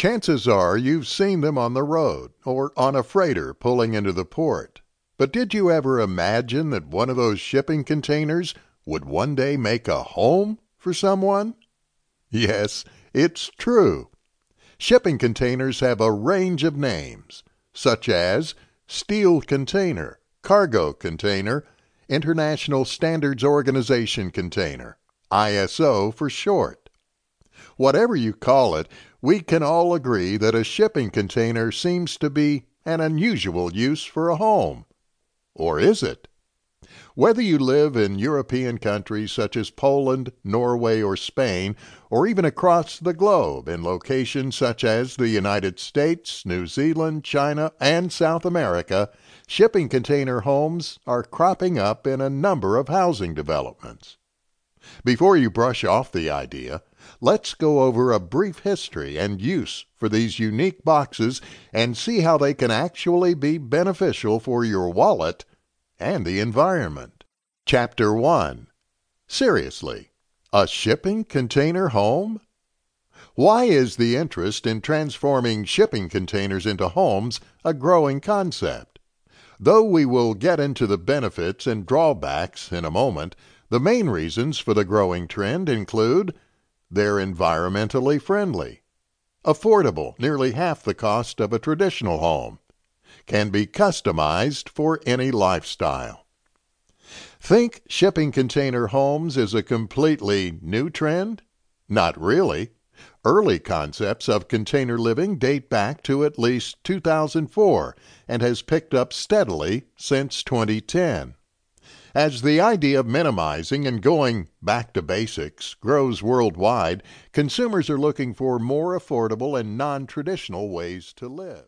Chances are you've seen them on the road or on a freighter pulling into the port. But did you ever imagine that one of those shipping containers would one day make a home for someone? Yes, it's true. Shipping containers have a range of names, such as steel container, cargo container, International Standards Organization container, ISO for short. Whatever you call it, we can all agree that a shipping container seems to be an unusual use for a home. Or is it? Whether you live in European countries such as Poland, Norway, or Spain, or even across the globe in locations such as the United States, New Zealand, China, and South America, shipping container homes are cropping up in a number of housing developments. Before you brush off the idea, let's go over a brief history and use for these unique boxes and see how they can actually be beneficial for your wallet and the environment. Chapter 1 Seriously, a shipping container home? Why is the interest in transforming shipping containers into homes a growing concept? Though we will get into the benefits and drawbacks in a moment, the main reasons for the growing trend include they're environmentally friendly, affordable, nearly half the cost of a traditional home, can be customized for any lifestyle. Think shipping container homes is a completely new trend? Not really. Early concepts of container living date back to at least 2004 and has picked up steadily since 2010. As the idea of minimizing and going back to basics grows worldwide, consumers are looking for more affordable and non traditional ways to live.